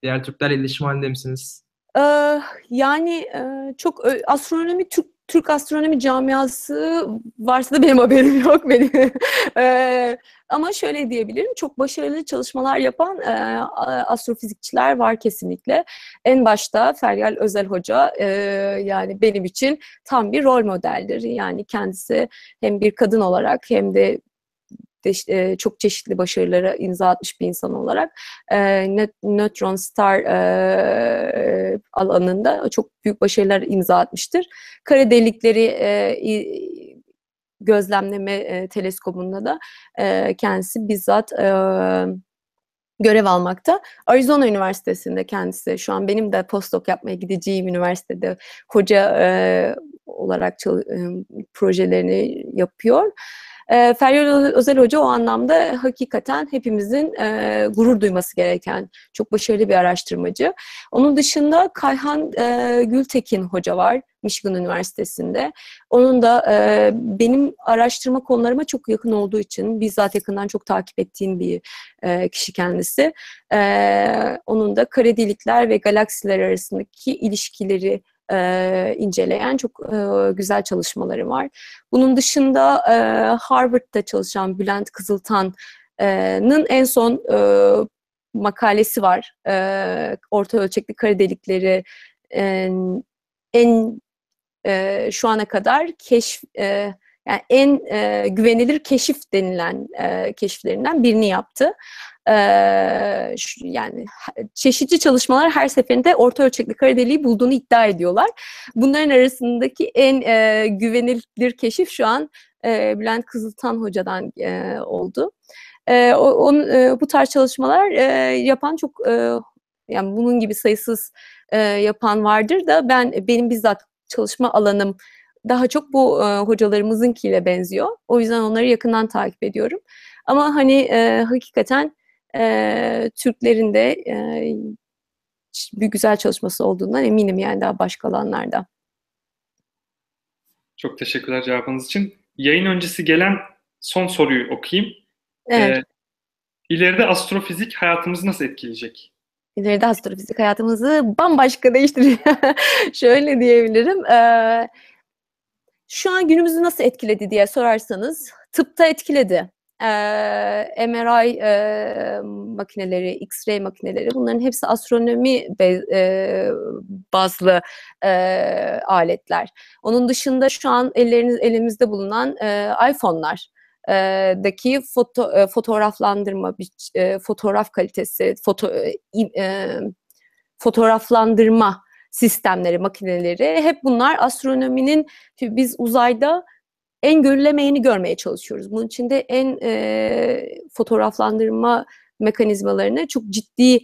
[SPEAKER 1] Diğer Türklerle iletişim halinde misiniz?
[SPEAKER 3] Ee, yani e, çok astronomi Türk Türk astronomi camiası varsa da benim haberim yok benim. ee, ama şöyle diyebilirim, çok başarılı çalışmalar yapan e, astrofizikçiler var kesinlikle. En başta Feryal Özel Hoca e, yani benim için tam bir rol modeldir. Yani kendisi hem bir kadın olarak hem de e, çok çeşitli başarılara imza atmış bir insan olarak e, nötron star e, alanında çok büyük başarılar imza atmıştır. Kara delikleri e, gözlemleme e, teleskobunda da e, kendisi bizzat e, görev almakta. Arizona Üniversitesi'nde kendisi şu an benim de postdoc yapmaya gideceğim üniversitede hoca e, olarak e, projelerini yapıyor. E, Feryal Özel Hoca o anlamda hakikaten hepimizin e, gurur duyması gereken çok başarılı bir araştırmacı. Onun dışında Kayhan e, Gültekin Hoca var Michigan Üniversitesi'nde. Onun da e, benim araştırma konularıma çok yakın olduğu için bizzat yakından çok takip ettiğim bir e, kişi kendisi. E, onun da kara delikler ve galaksiler arasındaki ilişkileri e, inceleyen çok e, güzel çalışmaları var. Bunun dışında e, Harvard'da çalışan Bülent Kızıltan'ın en son e, makalesi var. E, orta ölçekli kara delikleri e, en e, şu ana kadar keşf e, yani en e, güvenilir keşif denilen e, keşiflerinden birini yaptı yani çeşitli çalışmalar her seferinde orta ölçekli kara deliği bulduğunu iddia ediyorlar. Bunların arasındaki en e, güvenilir keşif şu an e, Bülent Kızıltan Hoca'dan e, oldu. E, on, e, bu tarz çalışmalar e, yapan çok e, yani bunun gibi sayısız e, yapan vardır da ben benim bizzat çalışma alanım daha çok bu e, hocalarımızınkiyle benziyor. O yüzden onları yakından takip ediyorum. Ama hani e, hakikaten e, Türklerin de e, bir güzel çalışması olduğundan eminim yani daha başka alanlarda.
[SPEAKER 2] Çok teşekkürler cevabınız için. Yayın öncesi gelen son soruyu okuyayım.
[SPEAKER 3] Evet. Ee,
[SPEAKER 2] ileride astrofizik hayatımızı nasıl etkileyecek?
[SPEAKER 3] İleride astrofizik hayatımızı bambaşka değiştirecek. Şöyle diyebilirim. Ee, şu an günümüzü nasıl etkiledi diye sorarsanız tıpta etkiledi e, MRI e, makineleri, X-ray makineleri bunların hepsi astronomi be, e, bazlı e, aletler. Onun dışında şu an elleriniz elimizde bulunan e, iPhone'lar daki foto, fotoğraflandırma, fotoğraf kalitesi, foto, e, fotoğraflandırma sistemleri, makineleri hep bunlar astronominin biz uzayda en görülemeyeni görmeye çalışıyoruz. Bunun için de en e, fotoğraflandırma mekanizmalarını çok ciddi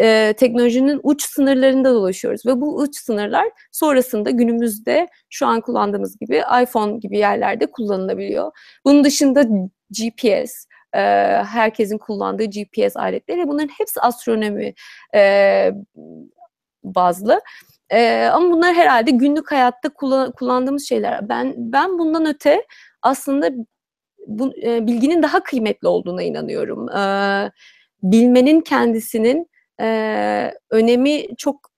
[SPEAKER 3] e, teknolojinin uç sınırlarında dolaşıyoruz ve bu uç sınırlar sonrasında günümüzde şu an kullandığımız gibi iPhone gibi yerlerde kullanılabiliyor. Bunun dışında GPS, e, herkesin kullandığı GPS aletleri bunların hepsi astronomi e, bazlı. E, ama bunlar herhalde günlük hayatta kullan, kullandığımız şeyler. Ben ben bundan öte aslında bu e, bilginin daha kıymetli olduğuna inanıyorum. E, bilmenin kendisinin e, önemi çok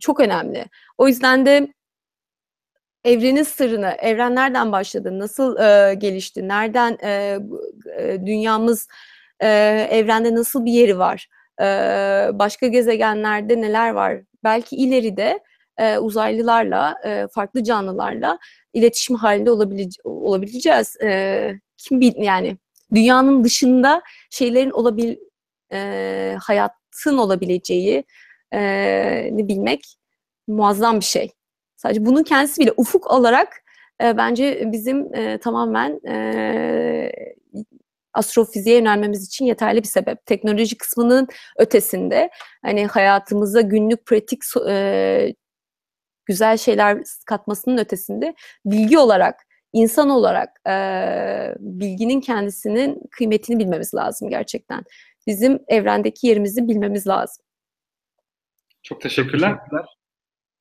[SPEAKER 3] çok önemli. O yüzden de evrenin sırrını, evren nereden başladı, nasıl e, gelişti, nereden e, dünyamız e, evrende nasıl bir yeri var, başka gezegenlerde neler var, belki ileride e, uzaylılarla, farklı canlılarla iletişim halinde olabilece olabileceğiz. Kim bil yani dünyanın dışında şeylerin olabil hayatın olabileceği e, ni bilmek muazzam bir şey. Sadece bunun kendisi bile ufuk olarak e, bence bizim e, tamamen e, astrofiziğe yönelmemiz için yeterli bir sebep. Teknoloji kısmının ötesinde hani hayatımıza günlük pratik e, güzel şeyler katmasının ötesinde bilgi olarak, insan olarak e, bilginin kendisinin kıymetini bilmemiz lazım gerçekten. Bizim evrendeki yerimizi bilmemiz lazım.
[SPEAKER 2] Çok teşekkürler. Teşekkürler.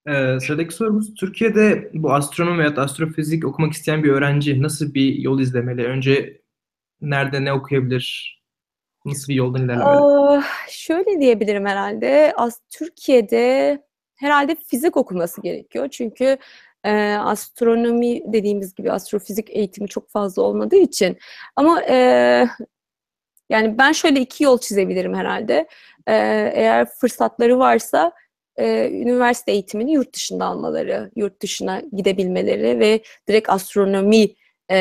[SPEAKER 1] Ee, sıradaki sorumuz, Türkiye'de bu astronomi veya astrofizik okumak isteyen bir öğrenci nasıl bir yol izlemeli? Önce nerede ne okuyabilir? Nasıl bir yoldan ilerlemeli?
[SPEAKER 3] Şöyle diyebilirim herhalde. As Türkiye'de herhalde fizik okuması gerekiyor. Çünkü e, astronomi dediğimiz gibi astrofizik eğitimi çok fazla olmadığı için. Ama e, yani ben şöyle iki yol çizebilirim herhalde. E, eğer fırsatları varsa e, üniversite eğitimini yurt dışında almaları, yurt dışına gidebilmeleri ve direkt astronomi e,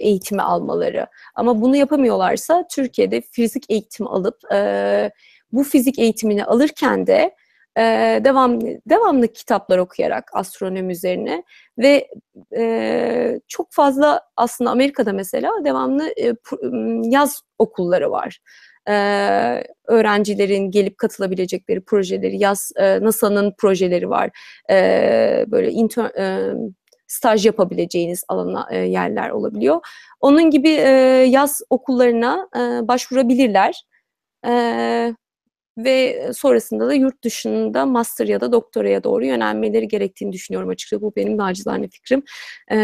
[SPEAKER 3] eğitimi almaları. Ama bunu yapamıyorlarsa Türkiye'de fizik eğitimi alıp e, bu fizik eğitimini alırken de e, devam devamlı kitaplar okuyarak astronomi üzerine ve e, çok fazla aslında Amerika'da mesela devamlı e, yaz okulları var. Ee, öğrencilerin gelip katılabilecekleri projeleri, yaz e, NASA'nın projeleri var. Ee, böyle intern, e, staj yapabileceğiniz alana e, yerler olabiliyor. Onun gibi e, yaz okullarına e, başvurabilirler. E, ve sonrasında da yurt dışında master ya da doktoraya doğru yönelmeleri gerektiğini düşünüyorum açıkçası. Bu benim nacizane fikrim. E,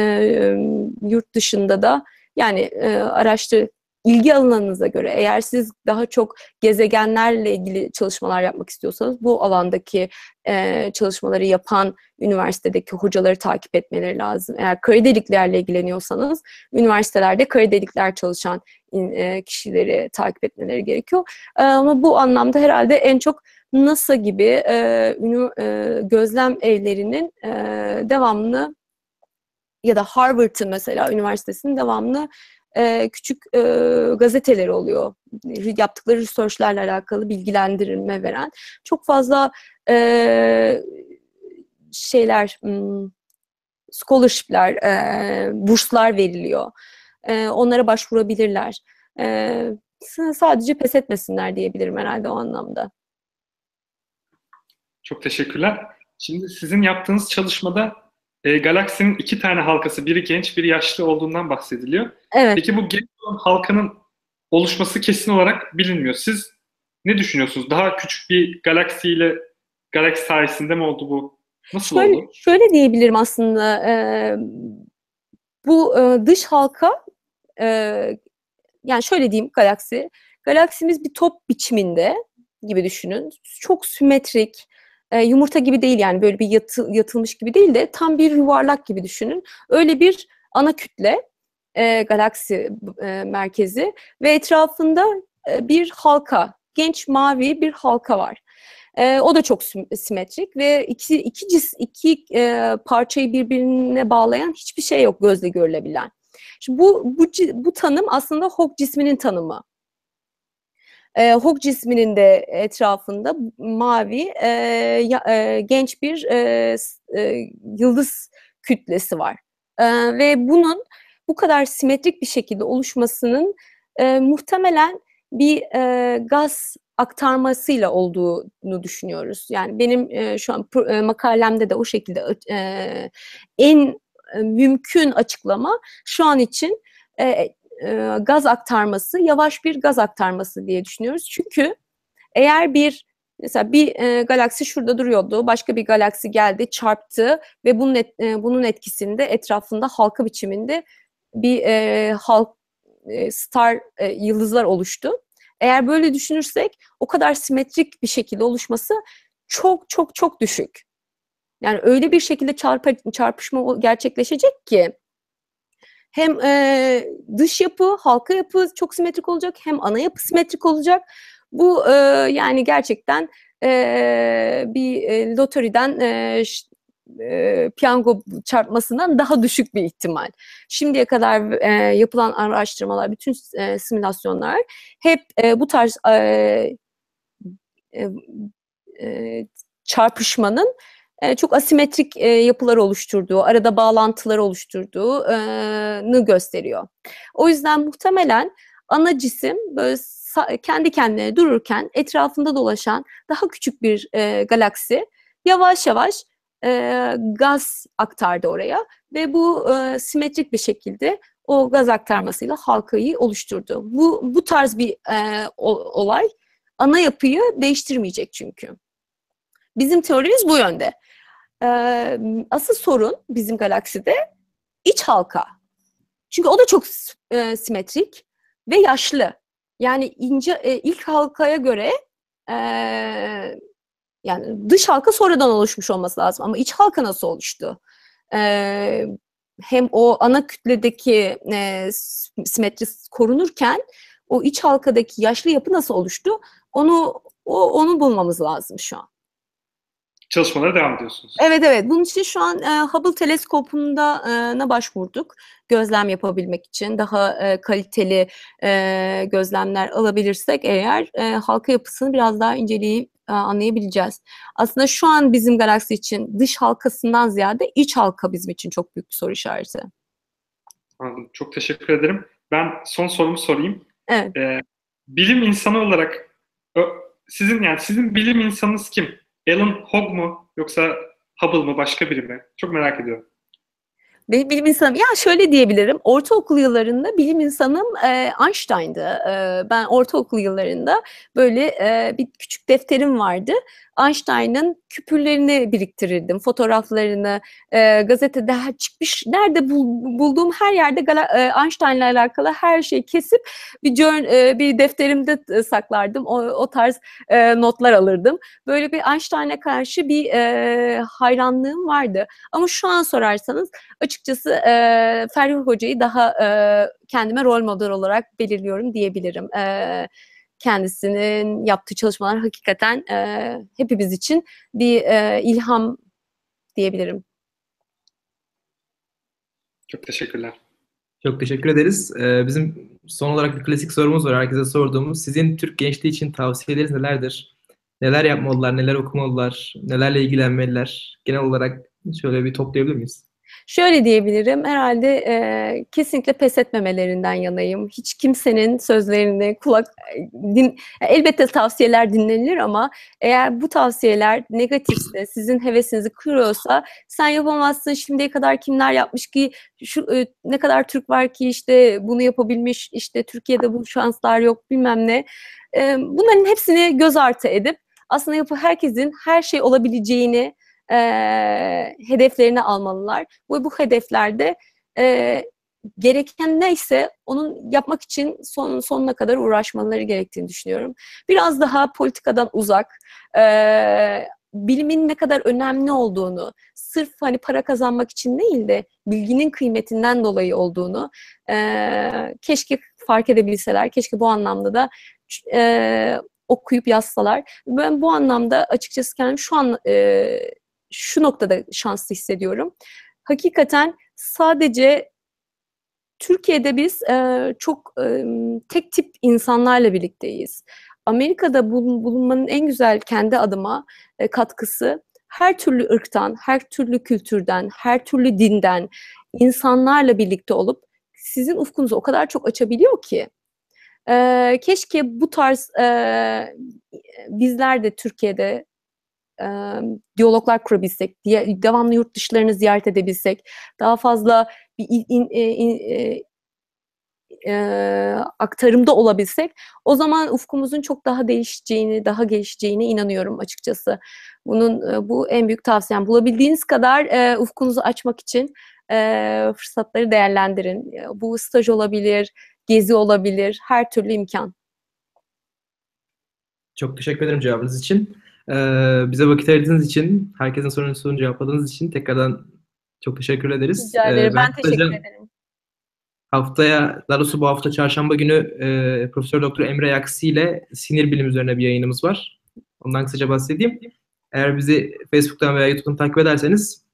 [SPEAKER 3] yurt dışında da yani e, araştır ilgi alanınıza göre eğer siz daha çok gezegenlerle ilgili çalışmalar yapmak istiyorsanız bu alandaki e, çalışmaları yapan üniversitedeki hocaları takip etmeleri lazım. Eğer kara deliklerle ilgileniyorsanız üniversitelerde kara delikler çalışan e, kişileri takip etmeleri gerekiyor. E, ama bu anlamda herhalde en çok NASA gibi e, ünü, e, gözlem evlerinin e, devamlı ya da Harvard'ın mesela üniversitesinin devamlı e, küçük e, gazeteleri oluyor. Yaptıkları researchlerle alakalı bilgilendirme veren. Çok fazla e, şeyler, hmm, scholarship'ler, e, burslar veriliyor. E, onlara başvurabilirler. E, sadece pes etmesinler diyebilirim herhalde o anlamda.
[SPEAKER 2] Çok teşekkürler. Şimdi sizin yaptığınız çalışmada e, galaksinin iki tane halkası, biri genç, biri yaşlı olduğundan bahsediliyor.
[SPEAKER 3] Evet.
[SPEAKER 2] Peki bu genç olan halkanın oluşması kesin olarak bilinmiyor. Siz ne düşünüyorsunuz? Daha küçük bir galaksiyle galaksi sayesinde mi oldu bu? Nasıl
[SPEAKER 3] şöyle,
[SPEAKER 2] oldu?
[SPEAKER 3] Şöyle diyebilirim aslında. E, bu e, dış halka e, yani şöyle diyeyim galaksi. Galaksimiz bir top biçiminde gibi düşünün. Çok simetrik, e, yumurta gibi değil yani böyle bir yatı, yatılmış gibi değil de tam bir yuvarlak gibi düşünün. Öyle bir ana kütle e, galaksi e, merkezi ve etrafında e, bir halka, genç mavi bir halka var. E, o da çok simetrik ve iki iki cis iki e, parçayı birbirine bağlayan hiçbir şey yok gözle görülebilen. Şimdi bu bu bu tanım aslında Hawk cisminin tanımı. E, Hawk cisminin de etrafında mavi e, e, genç bir e, e, yıldız kütlesi var. E, ve bunun bu kadar simetrik bir şekilde oluşmasının e, muhtemelen bir e, gaz aktarmasıyla olduğunu düşünüyoruz. Yani benim e, şu an e, makalemde de o şekilde e, en e, mümkün açıklama şu an için e, e, gaz aktarması yavaş bir gaz aktarması diye düşünüyoruz. Çünkü eğer bir mesela bir e, galaksi şurada duruyordu, başka bir galaksi geldi, çarptı ve bunun et, e, bunun etkisinde etrafında halka biçiminde bir e, halk e, star e, yıldızlar oluştu. Eğer böyle düşünürsek o kadar simetrik bir şekilde oluşması çok çok çok düşük. Yani öyle bir şekilde çarpı, çarpışma gerçekleşecek ki hem e, dış yapı, halka yapı çok simetrik olacak hem ana yapı simetrik olacak. Bu e, yani gerçekten e, bir e, lotoriden e, e, piyango çarpmasından daha düşük bir ihtimal. Şimdiye kadar e, yapılan araştırmalar, bütün e, simülasyonlar hep e, bu tarz e, e, e, çarpışmanın çok asimetrik yapılar oluşturduğu, arada bağlantılar oluşturduğunu gösteriyor. O yüzden muhtemelen ana cisim böyle kendi kendine dururken etrafında dolaşan daha küçük bir galaksi yavaş yavaş gaz aktardı oraya ve bu simetrik bir şekilde o gaz aktarmasıyla halkayı oluşturdu. Bu bu tarz bir e, olay ana yapıyı değiştirmeyecek çünkü. Bizim teorimiz bu yönde. Asıl sorun bizim galakside iç halka. Çünkü o da çok simetrik ve yaşlı. Yani ince e, ilk halkaya göre yani dış halka sonradan oluşmuş olması lazım ama iç halka nasıl oluştu? Hem o ana kütledeki e, simetri korunurken o iç halkadaki yaşlı yapı nasıl oluştu? Onu o, onu bulmamız lazım şu an.
[SPEAKER 2] Çalışmalara devam ediyorsunuz.
[SPEAKER 3] Evet evet. Bunun için şu an e, Hubble teleskopunda e, başvurduk. Gözlem yapabilmek için daha e, kaliteli e, gözlemler alabilirsek eğer e, halka yapısını biraz daha inceleyip e, anlayabileceğiz. Aslında şu an bizim galaksi için dış halkasından ziyade iç halka bizim için çok büyük bir soru işareti.
[SPEAKER 2] Anladım. Çok teşekkür ederim. Ben son sorumu sorayım.
[SPEAKER 3] Evet.
[SPEAKER 2] Ee, bilim insanı olarak sizin yani sizin bilim insanınız kim? Alan Hogg mu yoksa Hubble mı başka biri mi? Çok merak ediyorum.
[SPEAKER 3] Bilim insanım, ya şöyle diyebilirim, ortaokul yıllarında bilim insanım e, Einstein'dı. E, ben ortaokul yıllarında böyle e, bir küçük defterim vardı. Einstein'ın küpürlerini biriktirirdim, fotoğraflarını, e, gazetede çıkmış, nerede bul, bulduğum her yerde e, Einstein'la alakalı her şeyi kesip bir e, bir defterimde saklardım. O, o tarz e, notlar alırdım. Böyle bir Einstein'a karşı bir e, hayranlığım vardı. Ama şu an sorarsanız açıkçası e, Ferri Hoca'yı daha e, kendime rol model olarak belirliyorum diyebilirim. Evet kendisinin yaptığı çalışmalar hakikaten e, hepimiz için bir e, ilham diyebilirim.
[SPEAKER 2] Çok teşekkürler.
[SPEAKER 1] Çok teşekkür ederiz. Ee, bizim son olarak bir klasik sorumuz var herkese sorduğumuz. Sizin Türk gençliği için tavsiyeleriniz nelerdir? Neler yapmalılar, neler okumalılar, nelerle ilgilenmeliler? Genel olarak şöyle bir toplayabilir miyiz?
[SPEAKER 3] Şöyle diyebilirim, herhalde e, kesinlikle pes etmemelerinden yanayım. Hiç kimsenin sözlerini kulak din, elbette tavsiyeler dinlenilir ama eğer bu tavsiyeler negatifse, sizin hevesinizi kırıyorsa sen yapamazsın. Şimdiye kadar kimler yapmış ki şu e, ne kadar Türk var ki işte bunu yapabilmiş, işte Türkiye'de bu şanslar yok bilmem ne. E, bunların hepsini göz ardı edip aslında yapı herkesin her şey olabileceğini e, hedeflerini almalılar. Bu, bu hedeflerde e, gereken neyse onun yapmak için son, sonuna kadar uğraşmaları gerektiğini düşünüyorum. Biraz daha politikadan uzak, e, bilimin ne kadar önemli olduğunu, sırf hani para kazanmak için değil de bilginin kıymetinden dolayı olduğunu e, keşke fark edebilseler, keşke bu anlamda da e, okuyup yazsalar. Ben bu anlamda açıkçası kendim şu an e, şu noktada şanslı hissediyorum. Hakikaten sadece Türkiye'de biz e, çok e, tek tip insanlarla birlikteyiz. Amerika'da bulunmanın en güzel kendi adıma e, katkısı her türlü ırktan, her türlü kültürden, her türlü dinden insanlarla birlikte olup sizin ufkunuzu o kadar çok açabiliyor ki. E, keşke bu tarz e, bizler de Türkiye'de e, diyaloglar kurabilsek, diye, devamlı yurt dışlarını ziyaret edebilsek, daha fazla bir in, in, in, e, e, aktarımda olabilsek o zaman ufkumuzun çok daha değişeceğini, daha gelişeceğine inanıyorum açıkçası. Bunun e, bu en büyük tavsiyem. Bulabildiğiniz kadar e, ufkunuzu açmak için e, fırsatları değerlendirin. Bu staj olabilir, gezi olabilir, her türlü imkan.
[SPEAKER 1] Çok teşekkür ederim cevabınız için. Ee, bize vakit ayırdığınız için, herkesin sorununu cevapladığınız için tekrardan çok teşekkür ederiz.
[SPEAKER 3] Rica ederim. Ee, ben, ben teşekkür ederim.
[SPEAKER 1] Haftaya, daha doğrusu bu hafta çarşamba günü e, Profesör Doktor Emre Yaksi ile sinir bilim üzerine bir yayınımız var. Ondan kısaca bahsedeyim. Eğer bizi Facebook'tan veya YouTube'dan takip ederseniz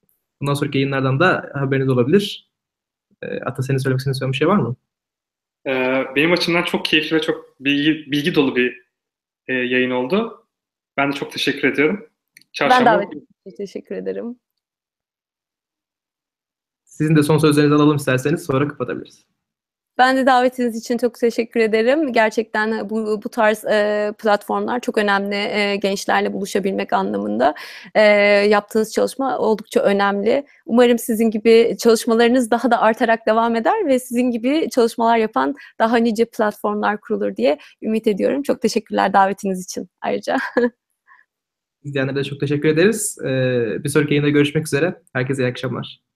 [SPEAKER 1] bundan sonraki yayınlardan da haberiniz olabilir. E, Ata senin söylemek istediğin bir şey var mı?
[SPEAKER 2] Ee, benim açımdan çok keyifli ve çok bilgi, bilgi dolu bir e, yayın oldu. Ben de çok teşekkür ediyorum.
[SPEAKER 3] Çarşamba... Ben davet için teşekkür ederim.
[SPEAKER 1] Sizin de son sözlerinizi alalım isterseniz sonra kapatabiliriz.
[SPEAKER 3] Ben de davetiniz için çok teşekkür ederim. Gerçekten bu, bu tarz e, platformlar çok önemli e, gençlerle buluşabilmek anlamında. E, yaptığınız çalışma oldukça önemli. Umarım sizin gibi çalışmalarınız daha da artarak devam eder ve sizin gibi çalışmalar yapan daha nice platformlar kurulur diye ümit ediyorum. Çok teşekkürler davetiniz için ayrıca.
[SPEAKER 1] İzleyenlere de çok teşekkür ederiz. Ee, bir sonraki yayında görüşmek üzere. Herkese iyi akşamlar.